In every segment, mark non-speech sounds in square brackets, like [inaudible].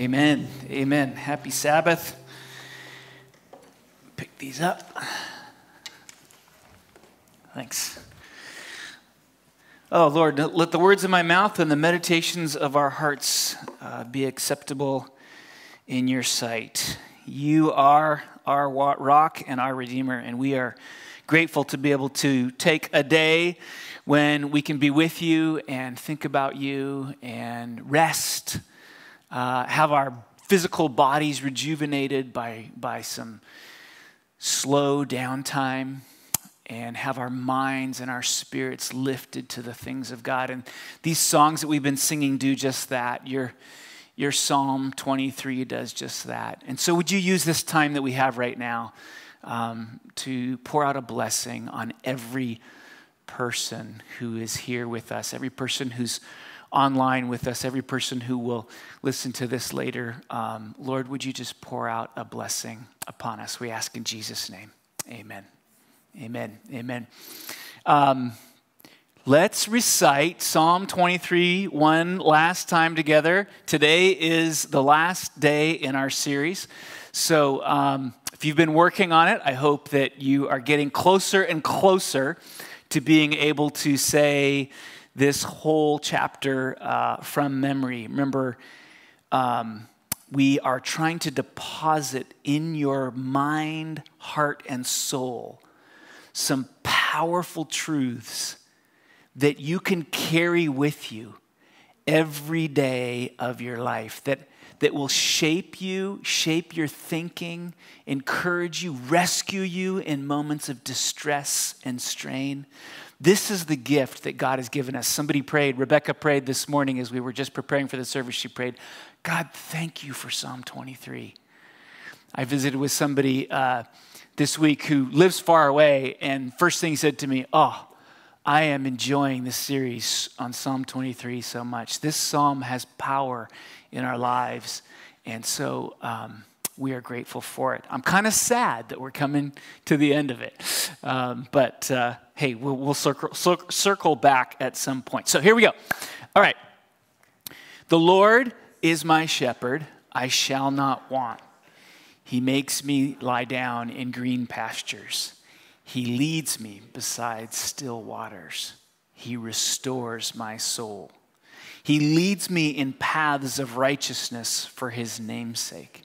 Amen. Amen. Happy Sabbath. Pick these up. Thanks. Oh, Lord, let the words of my mouth and the meditations of our hearts uh, be acceptable in your sight. You are our rock and our Redeemer, and we are grateful to be able to take a day when we can be with you and think about you and rest uh, have our physical bodies rejuvenated by, by some slow downtime, and have our minds and our spirits lifted to the things of God. And these songs that we've been singing do just that. Your, your Psalm 23 does just that. And so, would you use this time that we have right now um, to pour out a blessing on every person who is here with us, every person who's online with us, every person who will listen to this later. Um, Lord, would you just pour out a blessing upon us? We ask in Jesus' name. Amen. Amen. Amen. Um, let's recite Psalm 23 one last time together. Today is the last day in our series. So, um, if you've been working on it, I hope that you are getting closer and closer to being able to say, this whole chapter uh, from memory. Remember, um, we are trying to deposit in your mind, heart, and soul some powerful truths that you can carry with you every day of your life that, that will shape you, shape your thinking, encourage you, rescue you in moments of distress and strain. This is the gift that God has given us. Somebody prayed, Rebecca prayed this morning as we were just preparing for the service. She prayed, God, thank you for Psalm 23. I visited with somebody uh, this week who lives far away, and first thing he said to me, Oh, I am enjoying this series on Psalm 23 so much. This psalm has power in our lives. And so, um, we are grateful for it. I'm kind of sad that we're coming to the end of it. Um, but uh, hey, we'll, we'll circle, circle back at some point. So here we go. All right. The Lord is my shepherd, I shall not want. He makes me lie down in green pastures. He leads me beside still waters. He restores my soul. He leads me in paths of righteousness for his name's sake.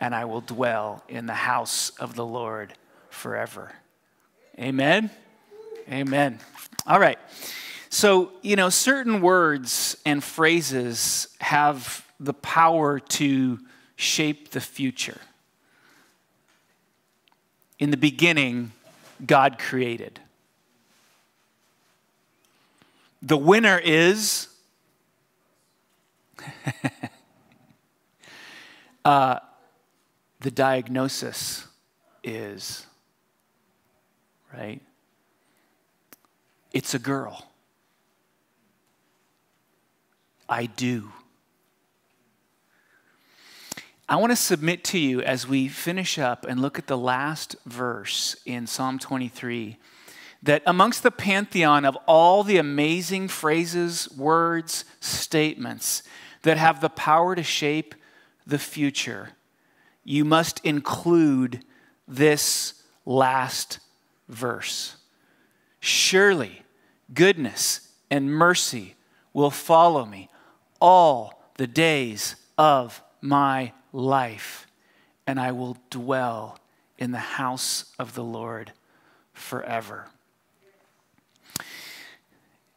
and I will dwell in the house of the Lord forever. Amen. Amen. All right. So, you know, certain words and phrases have the power to shape the future. In the beginning, God created. The winner is. [laughs] uh, the diagnosis is, right? It's a girl. I do. I want to submit to you as we finish up and look at the last verse in Psalm 23 that amongst the pantheon of all the amazing phrases, words, statements that have the power to shape the future, you must include this last verse. Surely goodness and mercy will follow me all the days of my life, and I will dwell in the house of the Lord forever.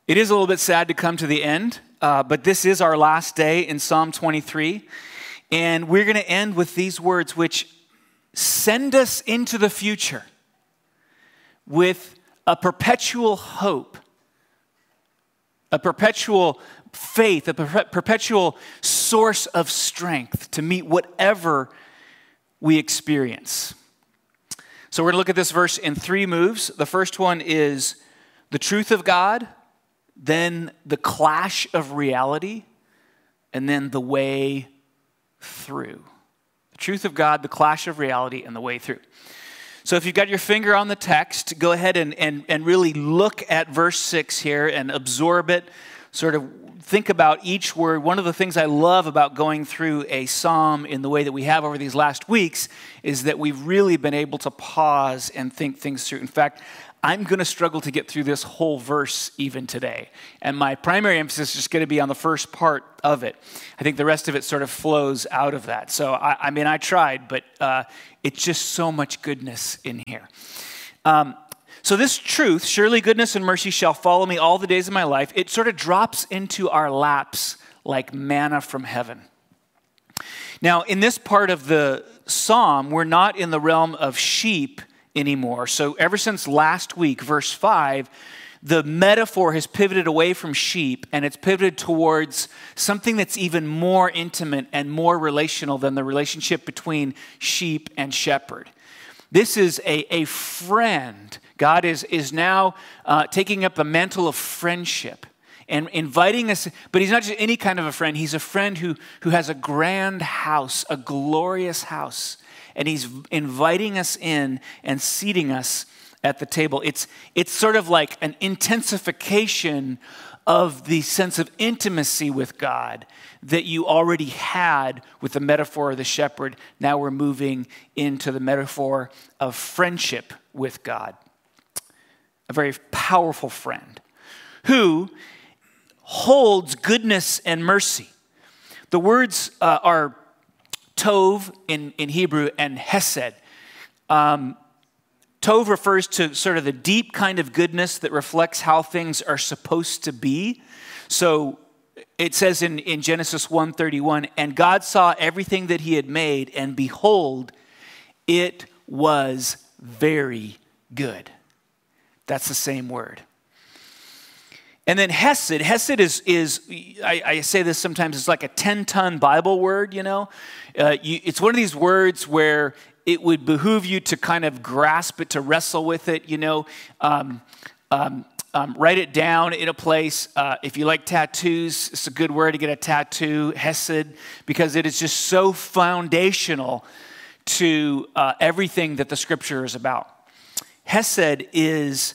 It is a little bit sad to come to the end, uh, but this is our last day in Psalm 23. And we're going to end with these words, which send us into the future with a perpetual hope, a perpetual faith, a perpetual source of strength to meet whatever we experience. So we're going to look at this verse in three moves. The first one is the truth of God, then the clash of reality, and then the way through. The truth of God, the clash of reality, and the way through. So if you've got your finger on the text, go ahead and, and, and really look at verse 6 here and absorb it. Sort of think about each word. One of the things I love about going through a psalm in the way that we have over these last weeks is that we've really been able to pause and think things through. In fact, I'm going to struggle to get through this whole verse even today. And my primary emphasis is just going to be on the first part of it. I think the rest of it sort of flows out of that. So, I, I mean, I tried, but uh, it's just so much goodness in here. Um, so, this truth, surely goodness and mercy shall follow me all the days of my life, it sort of drops into our laps like manna from heaven. Now, in this part of the psalm, we're not in the realm of sheep anymore. So, ever since last week, verse 5, the metaphor has pivoted away from sheep and it's pivoted towards something that's even more intimate and more relational than the relationship between sheep and shepherd. This is a, a friend. God is, is now uh, taking up the mantle of friendship and inviting us, but he's not just any kind of a friend, he's a friend who, who has a grand house, a glorious house and he's inviting us in and seating us at the table. It's, it's sort of like an intensification of the sense of intimacy with God that you already had with the metaphor of the shepherd. Now we're moving into the metaphor of friendship with God. A very powerful friend who holds goodness and mercy. The words uh, are Tov in, in Hebrew and Hesed. Um, Tov refers to sort of the deep kind of goodness that reflects how things are supposed to be. So it says in, in Genesis 1:31, and God saw everything that he had made, and behold, it was very good. That's the same word. And then Hesed, Hesed is, is I, I say this sometimes, it's like a 10 ton Bible word, you know? Uh, you, it's one of these words where it would behoove you to kind of grasp it, to wrestle with it, you know? Um, um, um, write it down in a place. Uh, if you like tattoos, it's a good word to get a tattoo, Hesed, because it is just so foundational to uh, everything that the scripture is about. Hesed is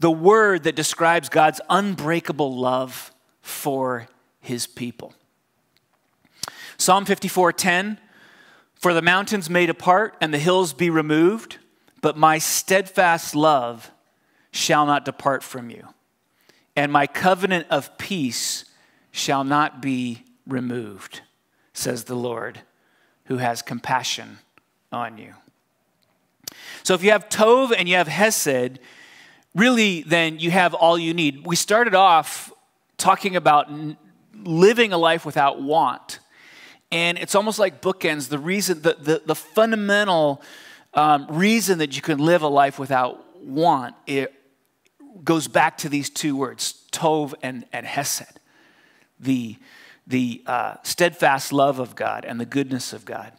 the word that describes God's unbreakable love for his people. Psalm 54:10 For the mountains made apart and the hills be removed, but my steadfast love shall not depart from you, and my covenant of peace shall not be removed, says the Lord, who has compassion on you. So if you have Tov and you have Hesed, really then you have all you need. We started off talking about living a life without want. And it's almost like bookends. The reason, the, the, the fundamental um, reason that you can live a life without want, it goes back to these two words, Tov and, and Hesed. The, the uh, steadfast love of God and the goodness of God.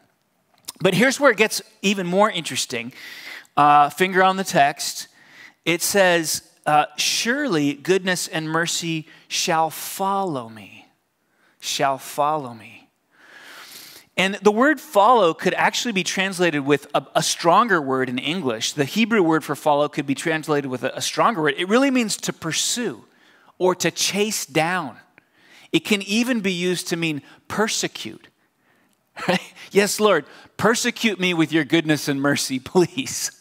But here's where it gets even more interesting. Uh, finger on the text it says, uh, Surely goodness and mercy shall follow me, shall follow me. And the word follow could actually be translated with a, a, stronger word in English. The Hebrew word for follow could be translated with a, a stronger word. It really means to pursue or to chase down. It can even be used to mean persecute. [laughs] Right? Yes, Lord, persecute me with your goodness and mercy, [laughs] please.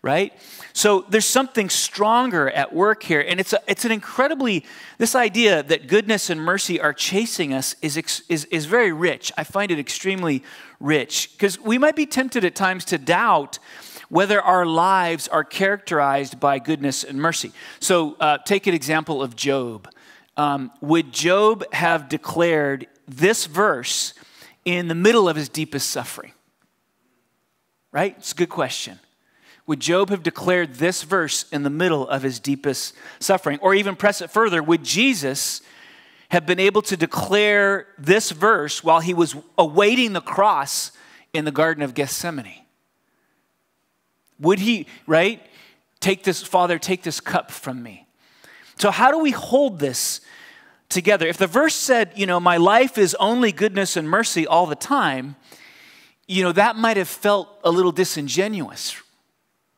Right? So there's something stronger at work here. And it's, a, it's an incredibly, this idea that goodness and mercy are chasing us is, is, is very rich. I find it extremely rich because we might be tempted at times to doubt whether our lives are characterized by goodness and mercy. So uh, take an example of Job. Um, would Job have declared this verse in the middle of his deepest suffering? Right? It's a good question would Job have declared this verse in the middle of his deepest suffering? Or even press it further, would Jesus have been able to declare this verse while he was awaiting the cross in the Garden of Gethsemane? Would he, right? Take this, Father, take this cup from me. So, how do we hold this together? If the verse said, you know, my life is only goodness and mercy all the time, you know, that might have felt a little disingenuous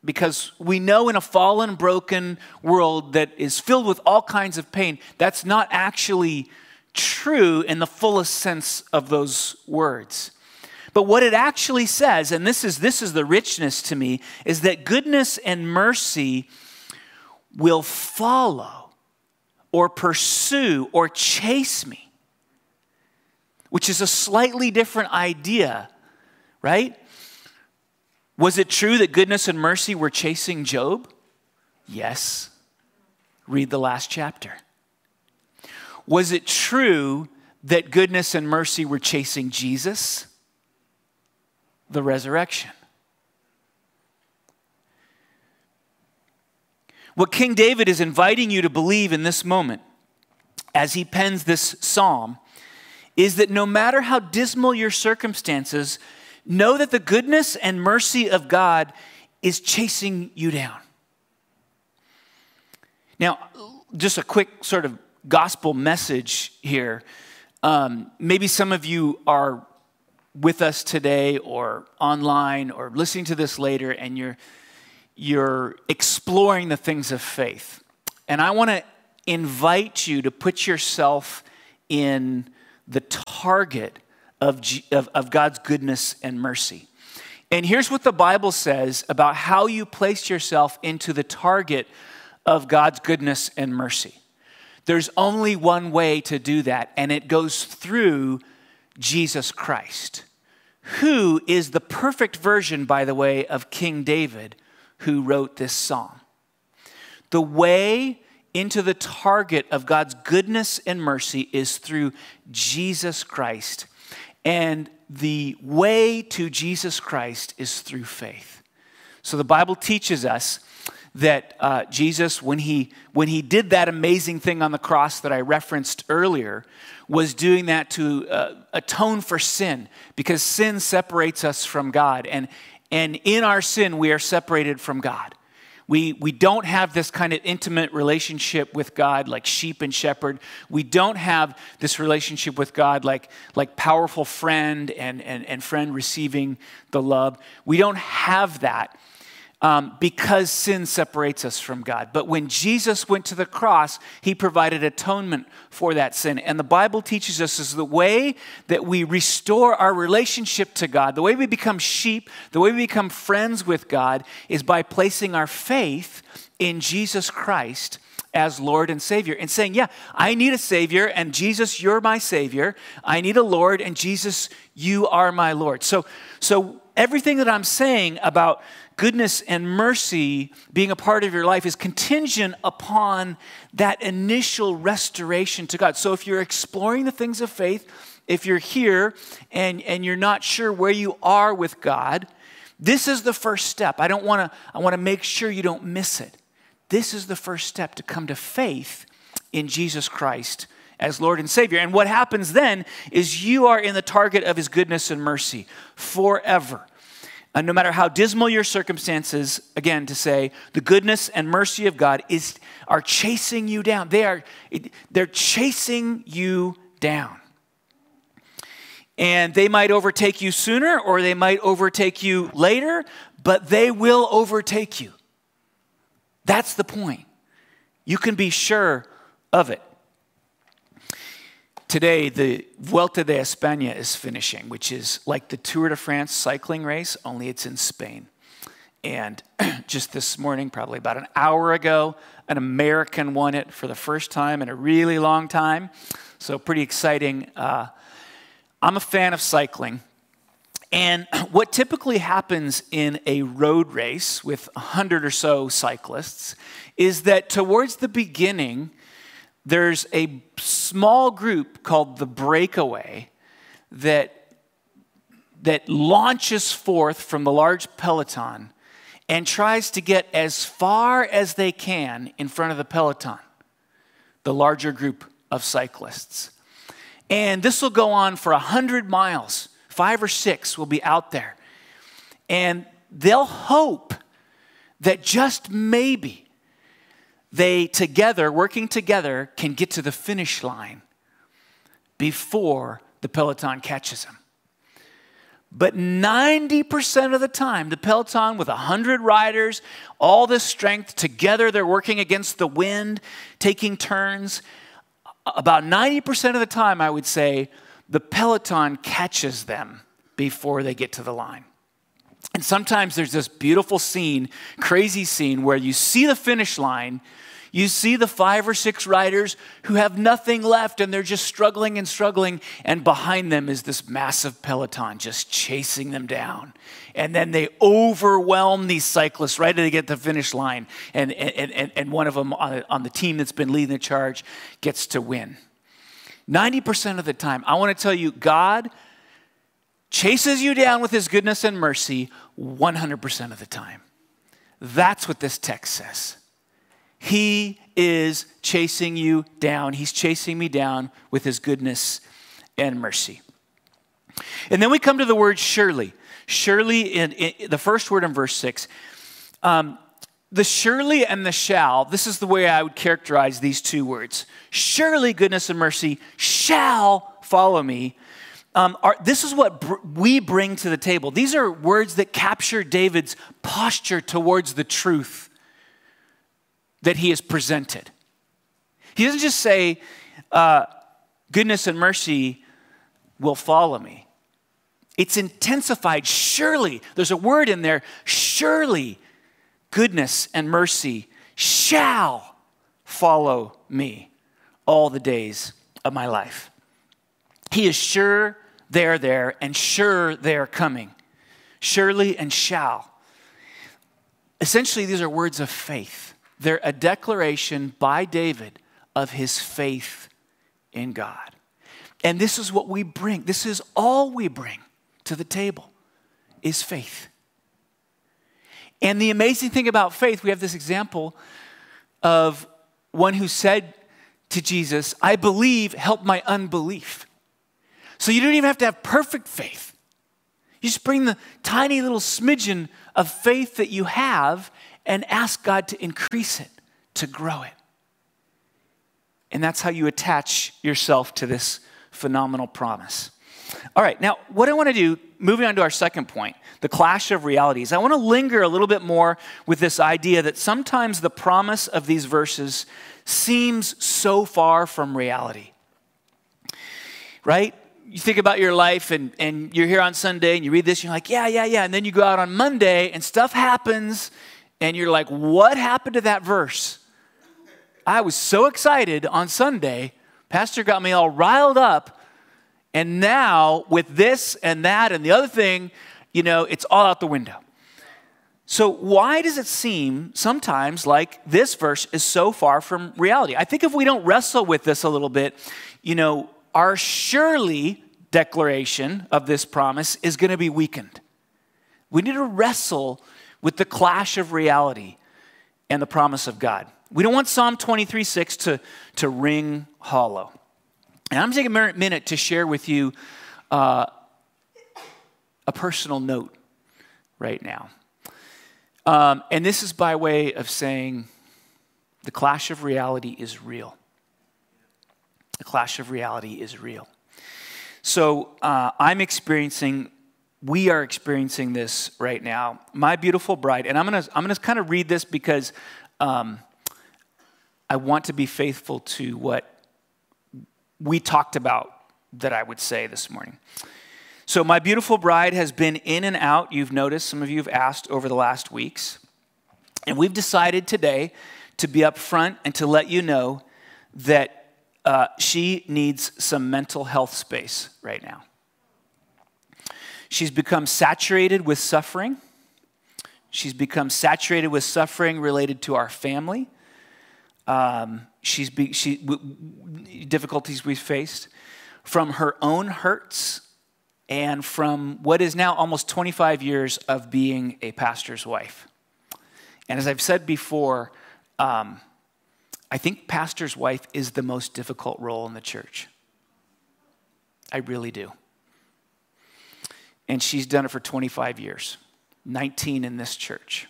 because we know in a fallen, broken world that is filled with all kinds of pain, that's not actually true in the fullest sense of those words. But what it actually says, and this is, this is the richness to me, is that goodness and mercy will follow or pursue or chase me, which is a slightly different idea, right? Was it true that goodness and mercy were chasing Job? Yes. Read the last chapter. Was it true that goodness and mercy were chasing Jesus? The resurrection. What King David is inviting you to believe in this moment as he pens this psalm is that no matter how dismal your circumstances, know that the goodness and mercy of God is chasing you down. Now, just a quick sort of gospel message here. Um, maybe some of you are with us today or online or listening to this later and you're you're exploring the things of faith. And I want to invite you to put yourself in the target of, of, of God's goodness and mercy. And here's what the Bible says about how you place yourself into the target of God's goodness and mercy. There's only one way to do that, and it goes through Jesus Christ, who is the perfect version, by the way, of King David, who wrote this psalm. The way into the target of God's goodness and mercy is through Jesus Christ. And the way to Jesus Christ is through faith. So the Bible teaches us that uh, Jesus, when he, when he did that amazing thing on the cross that I referenced earlier, was doing that to uh, atone for sin because sin separates us from God. And, and in our sin, we are separated from God. We, we don't have this kind of intimate relationship with God like sheep and shepherd. We don't have this relationship with God like, like powerful friend and, and, and friend receiving the love. We don't have that um, because sin separates us from God. But when Jesus went to the cross, he provided atonement for that sin. And the Bible teaches us is the way that we restore our relationship to God, the way we become sheep, the way we become friends with God, is by placing our faith in Jesus Christ as Lord and Savior and saying, Yeah, I need a Savior, and Jesus, you're my Savior. I need a Lord, and Jesus, you are my Lord. So, so everything that I'm saying about goodness and mercy being a part of your life is contingent upon that initial restoration to God. So if you're exploring the things of faith, if you're here and, and you're not sure where you are with God, this is the first step. I don't want to I want to make sure you don't miss it. This is the first step to come to faith in Jesus Christ as Lord and Savior. And what happens then is you are in the target of his goodness and mercy forever. And no matter how dismal your circumstances, again, to say the goodness and mercy of God is, are chasing you down. They are, they're chasing you down. And they might overtake you sooner or they might overtake you later, but they will overtake you. That's the point. You can be sure of it. Today, the Vuelta de España is finishing, which is like the Tour de France cycling race, only it's in Spain. And [clears throat] just this morning, probably about an hour ago, an American won it for the first time in a really long time. So, pretty exciting. Uh, I'm a fan of cycling. And [clears throat] what typically happens in a road race with 100 or so cyclists is that towards the beginning, there's a small group called the breakaway that, that launches forth from the large peloton and tries to get as far as they can in front of the peloton, the larger group of cyclists. And this will go on for 100 miles five or six will be out there. And they'll hope that just maybe they together, working together, can get to the finish line before the peloton catches them. But 90% of the time, the peloton with 100 riders, all this strength, together they're working against the wind, taking turns. About 90% of the time, I would say, the peloton catches them before they get to the line. And sometimes there's this beautiful scene, crazy scene, where you see the finish line, you see the five or six riders who have nothing left and they're just struggling and struggling, and behind them is this massive peloton just chasing them down. And then they overwhelm these cyclists right as they get to the finish line, and, and, and, and one of them on, on the team that's been leading the charge gets to win. 90% of the time, I want to tell you, God chases you down with his goodness and mercy 100% of the time. That's what this text says. He is chasing you down. He's chasing me down with his goodness and mercy. And then we come to the word surely. Surely, in, in the first word in verse 6. Um, the surely and the shall, this is the way I would characterize these two words. Surely goodness and mercy shall follow me. Um, are, this is what br- we bring to the table. These are words that capture David's posture towards the truth that he has presented. He doesn't just say, uh, goodness and mercy will follow me. It's intensified. Surely, there's a word in there, surely goodness and mercy shall follow me all the days of my life. He is sure they're there and sure they're coming. Surely and shall. Essentially, these are words of faith. They're a declaration by David of his faith in God. And this is what we bring. This is all we bring to the table is faith. And the amazing thing about faith, we have this example of one who said to Jesus, I believe, help my unbelief. So you don't even have to have perfect faith. You just bring the tiny little smidgen of faith that you have, and ask God to increase it, to grow it. And that's how you attach yourself to this phenomenal promise. All right, now what I want to do, moving on to our second point, the clash of realities, I want to linger a little bit more with this idea that sometimes the promise of these verses seems so far from reality. Right? You think about your life and, and you're here on Sunday and you read this, and you're like, yeah, yeah, yeah. And then you go out on Monday and stuff happens and you're like, what happened to that verse? I was so excited on Sunday. Pastor got me all riled up. And now, with this and that and the other thing, you know, it's all out the window. So, why does it seem sometimes like this verse is so far from reality? I think if we don't wrestle with this a little bit, you know, our surely declaration of this promise is going to be weakened. We need to wrestle with the clash of reality and the promise of God. We don't want Psalm 23 6 to, to ring hollow. And I'm taking a minute to share with you uh, a personal note right now. Um, and this is by way of saying the clash of reality is real. The clash of reality is real. So uh, I'm experiencing we are experiencing this right now. My beautiful bride, and I'm gonna I'm gonna kind of read this because um, I want to be faithful to what we talked about that I would say this morning. So, my beautiful bride has been in and out. You've noticed, some of you have asked over the last weeks. And we've decided today to be up front and to let you know that uh, she needs some mental health space right now. She's become saturated with suffering. She's become saturated with suffering related to our family. Um, she's be, she, w- difficulties we've faced from her own hurts and from what is now almost 25 years of being a pastor's wife. And as I've said before, um, I think pastor's wife is the most difficult role in the church. I really do. and she's done it for 25 years, 19 in this church,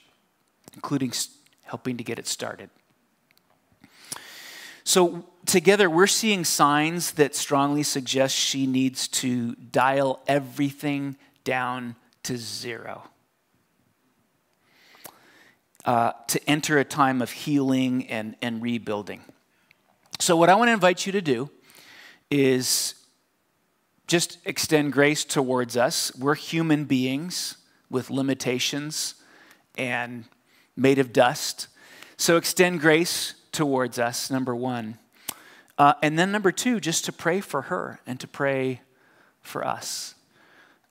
including helping to get it started. So, together, we're seeing signs that strongly suggest she needs to dial everything down to zero. Uh, to enter a time of healing and, and rebuilding. So, what I want to invite you to do is just extend grace towards us. We're human beings with limitations and made of dust. So, extend grace towards us, number one. Uh, and then, number two, just to pray for her and to pray for us.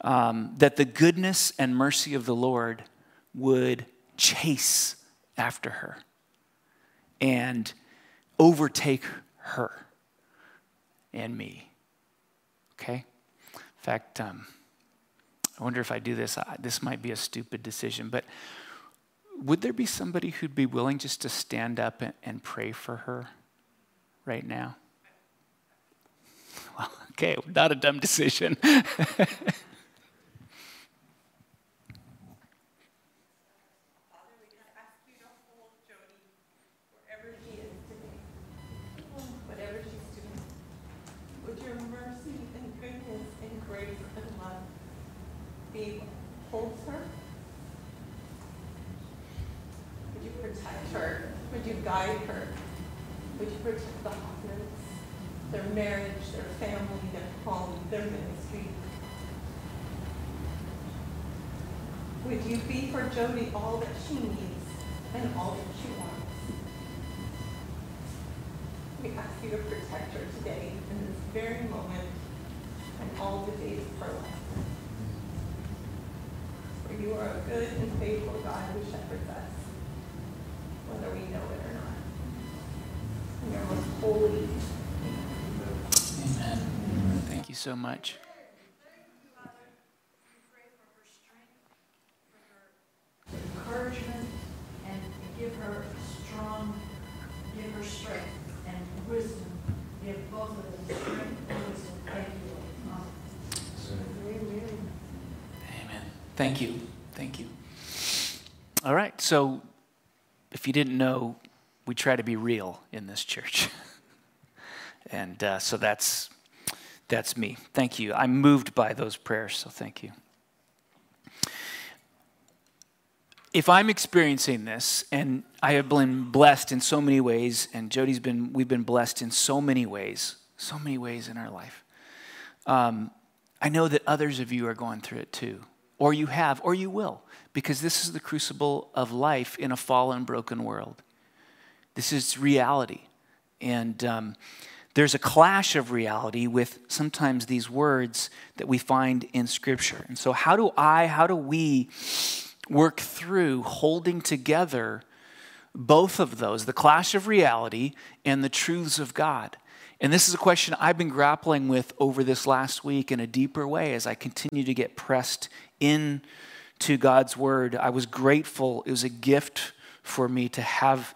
Um, that the goodness and mercy of the Lord would chase after her and overtake her and me. Okay? In fact, um, I wonder if I do this, I, this might be a stupid decision, but would there be somebody who'd be willing just to stand up and, and pray for her right now? [laughs] Well, okay, not a dumb decision. [laughs] guide her. You the their marriage, their family, their home, their ministry? Would you be for Jody all that she needs and all that she wants? We ask you to protect her today in this very moment and all the days of her life. For you are a good and faithful God who shepherds us, whether we know it holy. Amen. Thank you so much. Encouragement and give her strong, give her strength and wisdom. Give both of them strength and wisdom. Thank you, Amen. Amen. Thank you. Thank you. All right. So, if you didn't know, we try to be real in this church. [laughs] and uh, so that's, that's me. Thank you. I'm moved by those prayers, so thank you. If I'm experiencing this, and I have been blessed in so many ways, and Jody's been, we've been blessed in so many ways, so many ways in our life. Um, I know that others of you are going through it too, or you have, or you will, because this is the crucible of life in a fallen, broken world. This is reality. And um, there's a clash of reality with sometimes these words that we find in Scripture. And so, how do I, how do we work through holding together both of those, the clash of reality and the truths of God? And this is a question I've been grappling with over this last week in a deeper way as I continue to get pressed in to God's word. I was grateful. It was a gift for me to have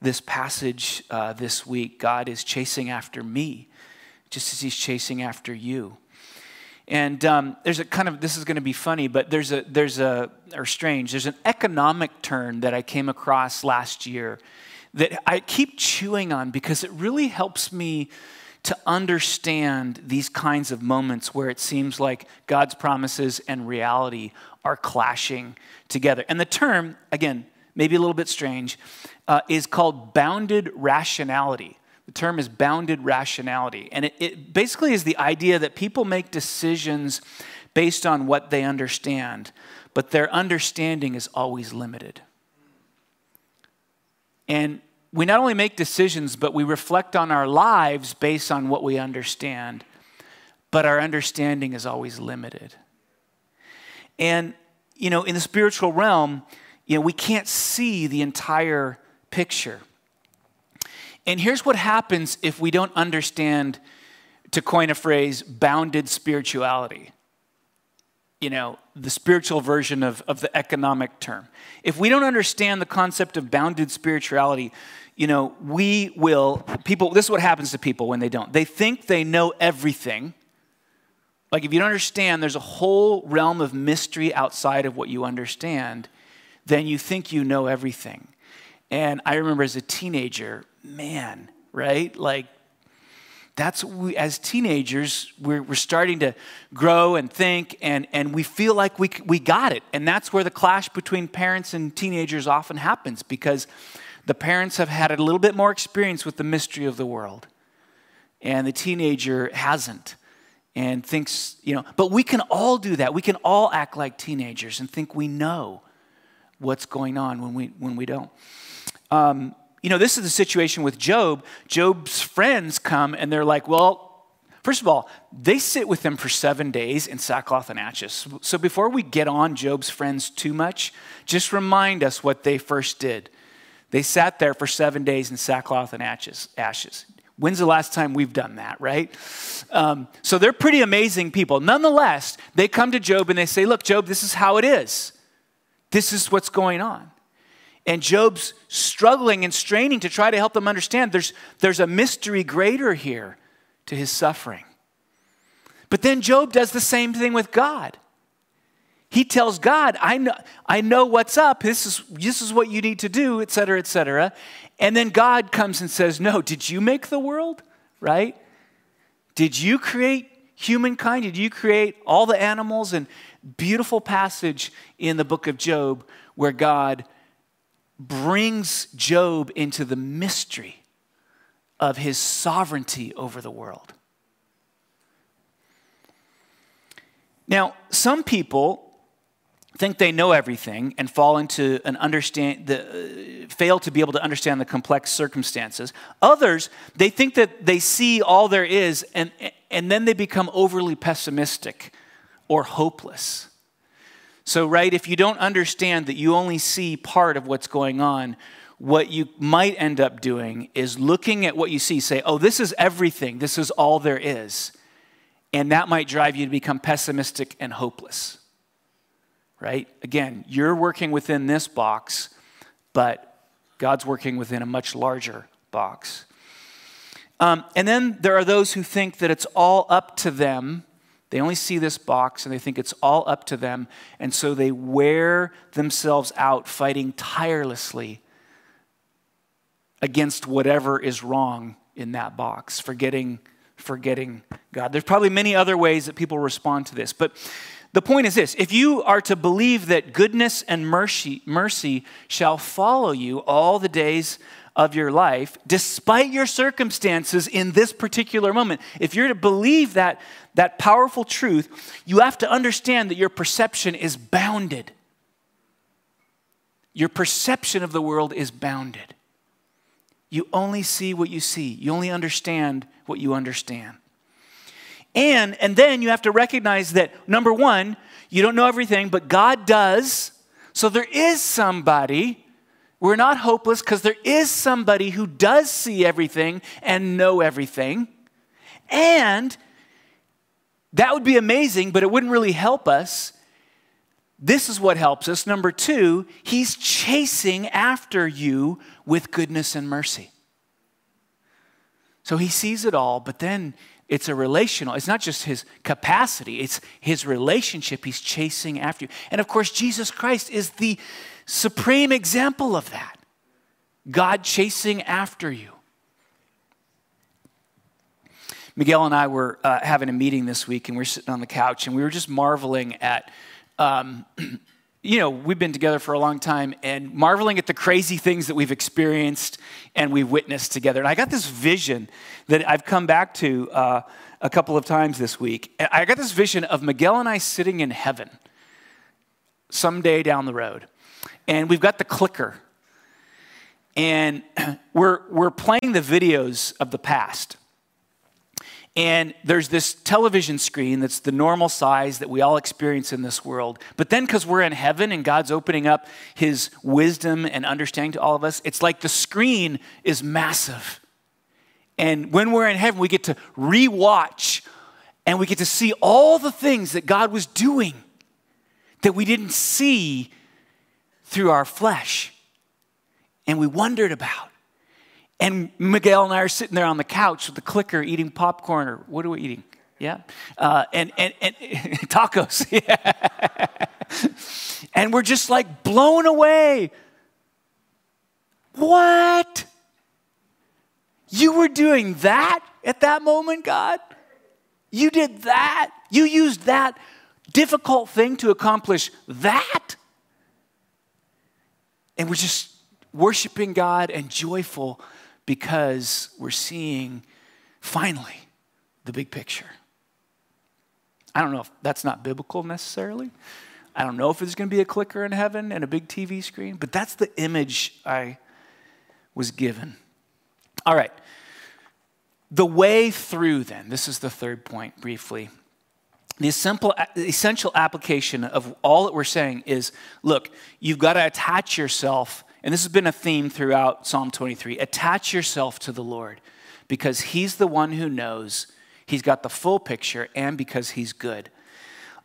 this passage uh, this week, God is chasing after me, just as He's chasing after you. And um, there's a kind of this is going to be funny, but there's a there's a or strange. There's an economic turn that I came across last year that I keep chewing on because it really helps me to understand these kinds of moments where it seems like God's promises and reality are clashing together. And the term, again, maybe a little bit strange, uh, is called bounded rationality. The term is bounded rationality. And it, it basically is the idea that people make decisions based on what they understand, but their understanding is always limited. And we not only make decisions, but we reflect on our lives based on what we understand, but our understanding is always limited. And, you know, in the spiritual realm, you know, we can't see the entire picture. And here's what happens if we don't understand, to coin a phrase, bounded spirituality. You know, the spiritual version of, of the economic term. If we don't understand the concept of bounded spirituality, you know, we will, people, this is what happens to people when they don't. They think they know everything, like if you don't understand, there's a whole realm of mystery outside of what you understand, then you think you know everything. And I remember as a teenager, man, right? Like that's we, as teenagers we're, we're starting to grow and think and, and we feel like we, we got it. And that's where the clash between parents and teenagers often happens because the parents have had a little bit more experience with the mystery of the world and the teenager hasn't and thinks you know but we can all do that. We can all act like teenagers and think we know what's going on when we when we don't um, you know, this is the situation with Job. Job's friends come and they're like, well, first of all, they sit with him for seven days in sackcloth and ashes. So before we get on Job's friends too much, just remind us what they first did. They sat there for seven days in sackcloth and ashes. ashes. When's the last time we've done that, right? Um, so they're pretty amazing people. Nonetheless, they come to Job and they say, Look, Job, this is how it is. This is what's going on. And Job's struggling and straining to try to help them understand there's, there's a mystery greater here to his suffering. But then Job does the same thing with God. He tells God, I know, I know what's up. This is, this is what you need to do, et cetera, et cetera. And then God comes and says, No, did you make the world? Right? Did you create humankind? Did you create all the animals? And beautiful passage in the book of Job where God brings Job into the mystery of his sovereignty over the world. Now, some people think they know everything and fall into an understand the uh, fail to be able to understand the complex circumstances. Others, they think that they see all there is and and then they become overly pessimistic or hopeless. So, right, if you don't understand that you only see part of what's going on, what you might end up doing is looking at what you see, say, oh, this is everything, this is all there is. And that might drive you to become pessimistic and hopeless. Right? Again, you're working within this box, but God's working within a much larger box. Um, and then there are those who think that it's all up to them they only see this box and they think it's all up to them. And so they wear themselves out fighting tirelessly against whatever is wrong in that box, forgetting, forgetting God. There's probably many other ways that people respond to this. But the point is this if you are to believe that goodness and mercy, mercy shall follow you all the days of your life, despite your circumstances in this particular moment. If you're to believe that, that powerful truth, you have to understand that your perception is bounded. Your perception of the world is bounded. You only see what you see, you only understand what you understand. And, and then you have to recognize that number one, you don't know everything, but God does. So there is somebody we're not hopeless because there is somebody who does see everything and know everything. And that would be amazing, but it wouldn't really help us. This is what helps us. Number two, he's chasing after you with goodness and mercy. So he sees it all, but then it's a relational, it's not just his capacity, it's his relationship he's chasing after you. And of course, Jesus Christ is the supreme example of that God chasing after you. Miguel and I were uh, having a meeting this week, and we were sitting on the couch, and we were just marveling at, um, [clears throat] you know, we've been together for a long time, and marveling at the crazy things that we've experienced and we've witnessed together. And I got this vision that I've come back to uh, a couple of times this week. I got this vision of Miguel and I sitting in heaven someday down the road and we've got the clicker. And [clears throat] we're, we're playing the videos of the past. And there's this television screen that's the normal size that we all experience in this world. But then, because we're in heaven and God's opening up his wisdom and understanding to all of us, it's like the screen is massive. And when we're in heaven, we get to rewatch and we get to see all the things that God was doing that we didn't see through our flesh and we wondered about. And Miguel and I are sitting there on the couch with the clicker eating popcorn or what are we eating? Yeah. Uh, and, and, and [laughs] tacos. [laughs] Yeah. and we're just like blown away. What? You were doing that at that moment, God? You did that? You used that difficult thing to accomplish that? And we're just worshiping God and joyful because we're seeing finally the big picture. I don't know if that's not biblical necessarily. I don't know if there's going to be a clicker in heaven and a big TV screen, but that's the image I was given. All right. The way through, then, this is the third point briefly. The simple, essential application of all that we're saying is look, you've got to attach yourself, and this has been a theme throughout Psalm 23 attach yourself to the Lord because He's the one who knows, He's got the full picture, and because He's good.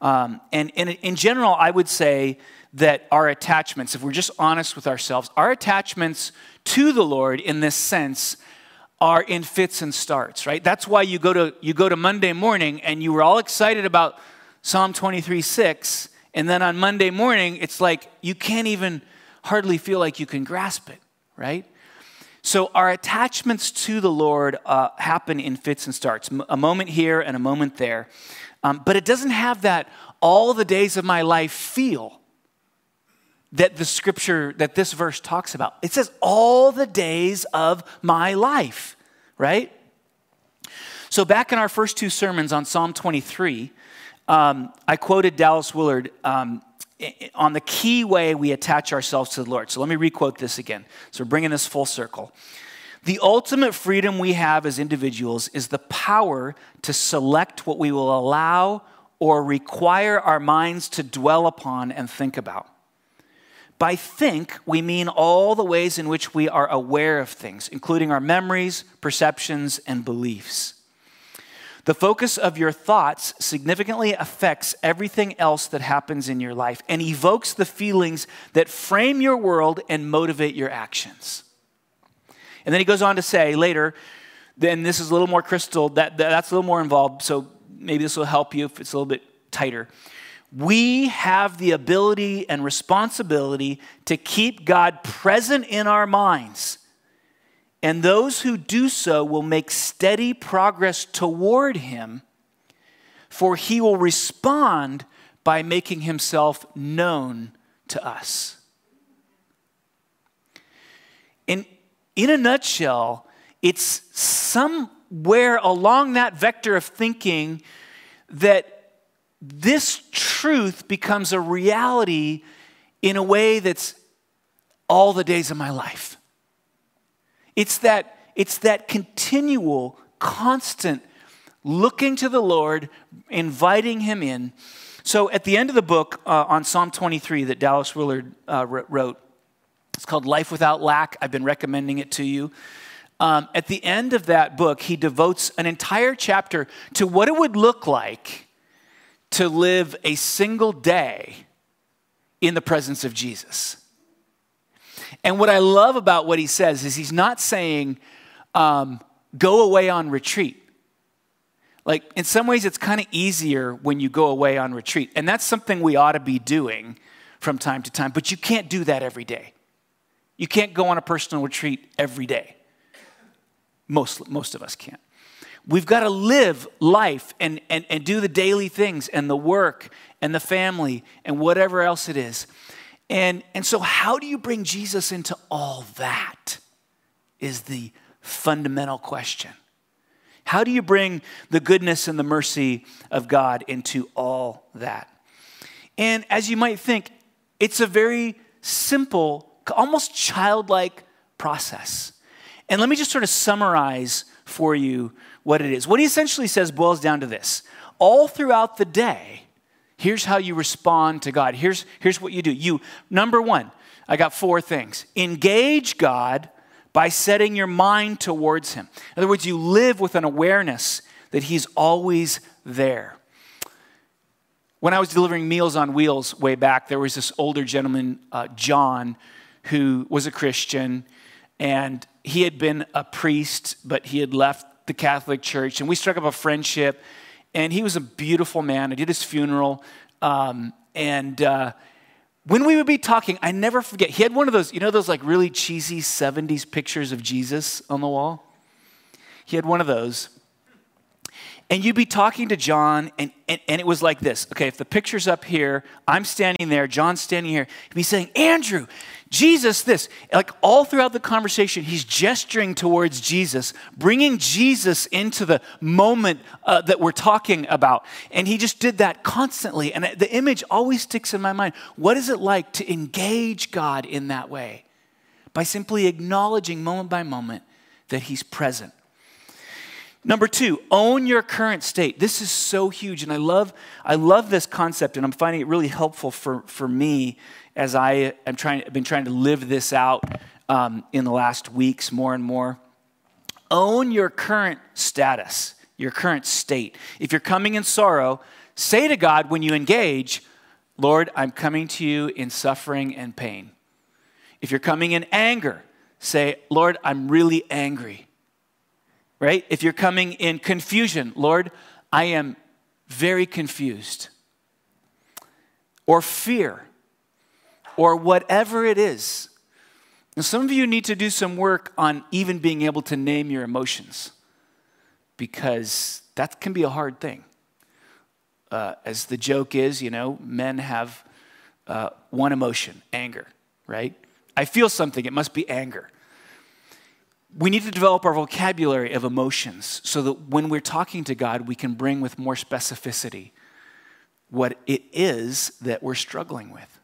Um, and, and in general, I would say that our attachments, if we're just honest with ourselves, our attachments to the Lord in this sense are in fits and starts, right? That's why you go to you go to Monday morning and you were all excited about Psalm 23, 6, and then on Monday morning, it's like you can't even hardly feel like you can grasp it, right? So our attachments to the Lord uh, happen in fits and starts, a moment here and a moment there. Um, but it doesn't have that all the days of my life feel that the scripture, that this verse talks about. It says, all the days of my life, right? So, back in our first two sermons on Psalm 23, um, I quoted Dallas Willard um, on the key way we attach ourselves to the Lord. So, let me requote this again. So, we're bringing this full circle. The ultimate freedom we have as individuals is the power to select what we will allow or require our minds to dwell upon and think about. By think, we mean all the ways in which we are aware of things, including our memories, perceptions, and beliefs. The focus of your thoughts significantly affects everything else that happens in your life and evokes the feelings that frame your world and motivate your actions. And then he goes on to say later, then this is a little more crystal, that, that's a little more involved, so maybe this will help you if it's a little bit tighter we have the ability and responsibility to keep God present in our minds. And those who do so will make steady progress toward Him, for He will respond by making Himself known to us. In, in a nutshell, it's somewhere along that vector of thinking that this truth becomes a reality in a way that's all the days of my life. It's that, it's that continual, constant looking to the Lord, inviting Him in. So at the end of the book uh, on Psalm 23 that Dallas Willard uh, wrote, it's called Life Without Lack. I've been recommending it to you. Um, at the end of that book, he devotes an entire chapter to what it would look like to live a single day in the presence of Jesus. And what I love about what he says is he's not saying, um, go away on retreat. Like, in some ways, it's kind of easier when you go away on retreat. And that's something we ought to be doing from time to time. But you can't do that every day. You can't go on a personal retreat every day. Most, most of us can't. We've got to live life and, and, and do the daily things and the work and the family and whatever else it is. And, and so, how do you bring Jesus into all that? Is the fundamental question. How do you bring the goodness and the mercy of God into all that? And as you might think, it's a very simple, almost childlike process. And let me just sort of summarize for you what it is. What he essentially says boils down to this all throughout the day, here's how you respond to God. Here's, here's what you do. You, number one, I got four things. Engage God by setting your mind towards Him. In other words, you live with an awareness that He's always there. When I was delivering Meals on Wheels way back, there was this older gentleman, uh, John, who was a Christian, and he had been a priest, but he had left the Catholic Church, and we struck up a friendship. And he was a beautiful man. I did his funeral. Um, and uh, when we would be talking, I never forget, he had one of those, you know, those like really cheesy 70s pictures of Jesus on the wall? He had one of those. And you'd be talking to John, and, and, and, it was like this. Okay, if the picture's up here, I'm standing there, John's standing here. He'd be saying, Andrew, Jesus, this. Like all throughout the conversation, he's gesturing towards Jesus, bringing Jesus into the moment uh, that we're talking about. And he just did that constantly. And the image always sticks in my mind. What is it like to engage God in that way? By simply acknowledging moment by moment that he's present. Number two, own your current state. This is so huge, and I love, I love this concept, and I'm finding it really helpful for, for me as I am trying, I've been trying to live this out um, in the last weeks more and more. Own your current status, your current state. If you're coming in sorrow, say to God when you engage, Lord, I'm coming to you in suffering and pain. If you're coming in anger, say, Lord, I'm really angry right? If you're coming in confusion, Lord, I am very confused. Or fear, or whatever it is. And some of you need to do some work on even being able to name your emotions because that can be a hard thing. Uh, as the joke is, you know, men have uh, one emotion anger, right? I feel something, it must be anger we need to develop our vocabulary of emotions so that when we're talking to God, we can bring with more specificity what it is that we're struggling with.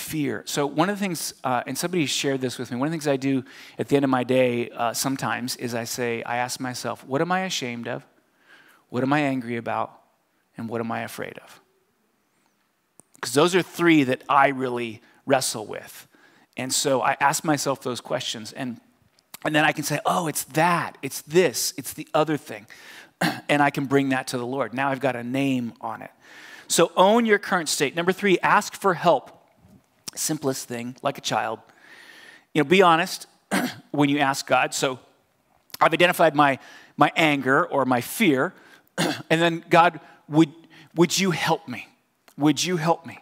Fear. So, one of the things, uh, and somebody shared this with me, one of the things I do at the end of my day uh, sometimes is I say, I ask myself, what am I ashamed of? What am I angry about? And what am I afraid of? Because those are three that I really wrestle with. And so I ask myself those questions. And and then I can say, oh, it's that, it's this, it's the other thing. [clears throat] and I can bring that to the Lord. Now I've got a name on it. So own your current state. Number three, ask for help. Simplest thing, like a child. You know, be honest [clears throat] when you ask God. So I've identified my, my anger or my fear. [clears throat] and then, God, would, would you help me? Would you help me?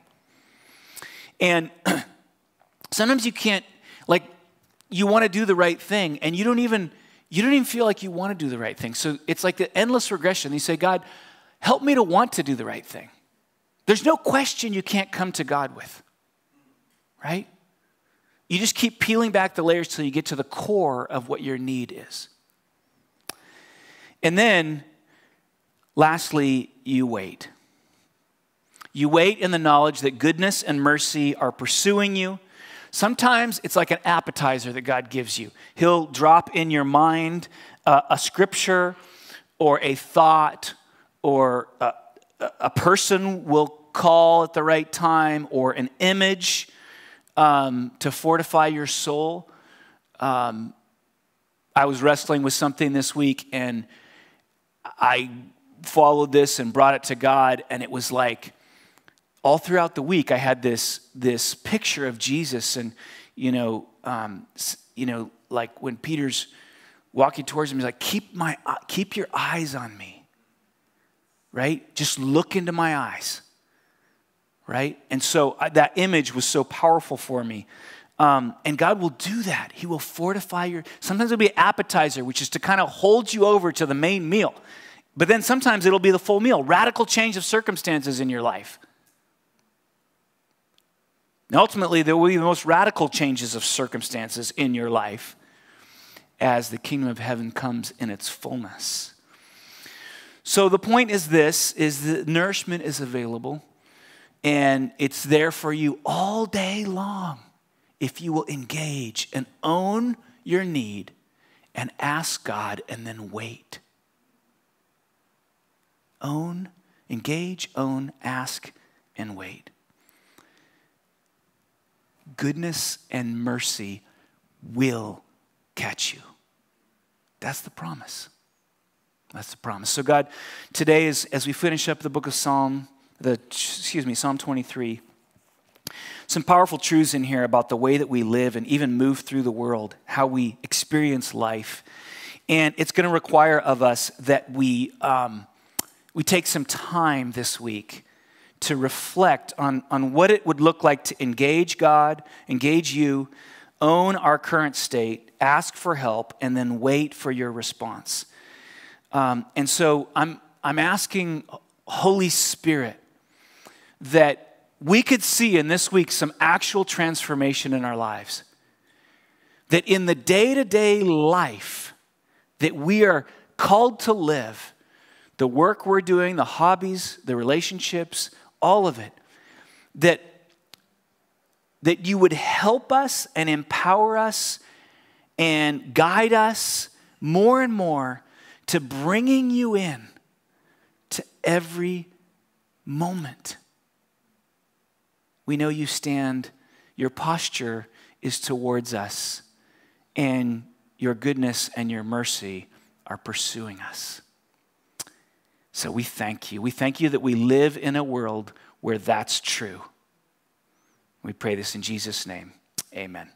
And [clears throat] sometimes you can't, like, you want to do the right thing and you don't even you don't even feel like you want to do the right thing. So it's like the endless regression. You say, God, help me to want to do the right thing. There's no question you can't come to God with, right? You just keep peeling back the layers till you get to the core of what your need is. And then, lastly, you wait. You wait in the knowledge that goodness and mercy are pursuing you Sometimes it's like an appetizer that God gives you. He'll drop in your mind uh, a scripture or a thought or a, a, person will call at the right time or an image um, to fortify your soul. Um, I was wrestling with something this week and I followed this and brought it to God, and it was like, all throughout the week, I had this, this picture of Jesus, and you know, um, you know, like when Peter's walking towards him, he's like, "Keep my, uh, keep your eyes on me." Right? Just look into my eyes. Right? And so I, that image was so powerful for me. Um, and God will do that. He will fortify your. Sometimes it'll be an appetizer, which is to kind of hold you over to the main meal. But then sometimes it'll be the full meal. Radical change of circumstances in your life. And ultimately, there will be the most radical changes of circumstances in your life as the kingdom of heaven comes in its fullness. So the point is this is that nourishment is available and it's there for you all day long if you will engage and own your need and ask God and then wait. Own, engage, own, ask, and wait goodness and mercy will catch you. That's the promise. That's the promise. So, God, today, as, as we finish up the book of Psalm, the, excuse me, Psalm 23, some powerful truths in here about the way that we live and even move through the world, how we experience life. And it's going to require of us that we, um, we take some time this week to reflect on, on what it would look like to engage God, engage you, own our current state, ask for help, and then wait for your response. Um, and so I'm, I'm asking Holy Spirit that we could see in this week some actual transformation in our lives. That in the day to day life that we are called to live, the work we're doing, the hobbies, the relationships, all of it, that, that you would help us and empower us and guide us more and more to bringing you in to every moment. We know you stand, your posture is towards us, and your goodness and your mercy are pursuing us. So we thank you. We thank you that we live in a world where that's true. We pray this in Jesus' name. Amen.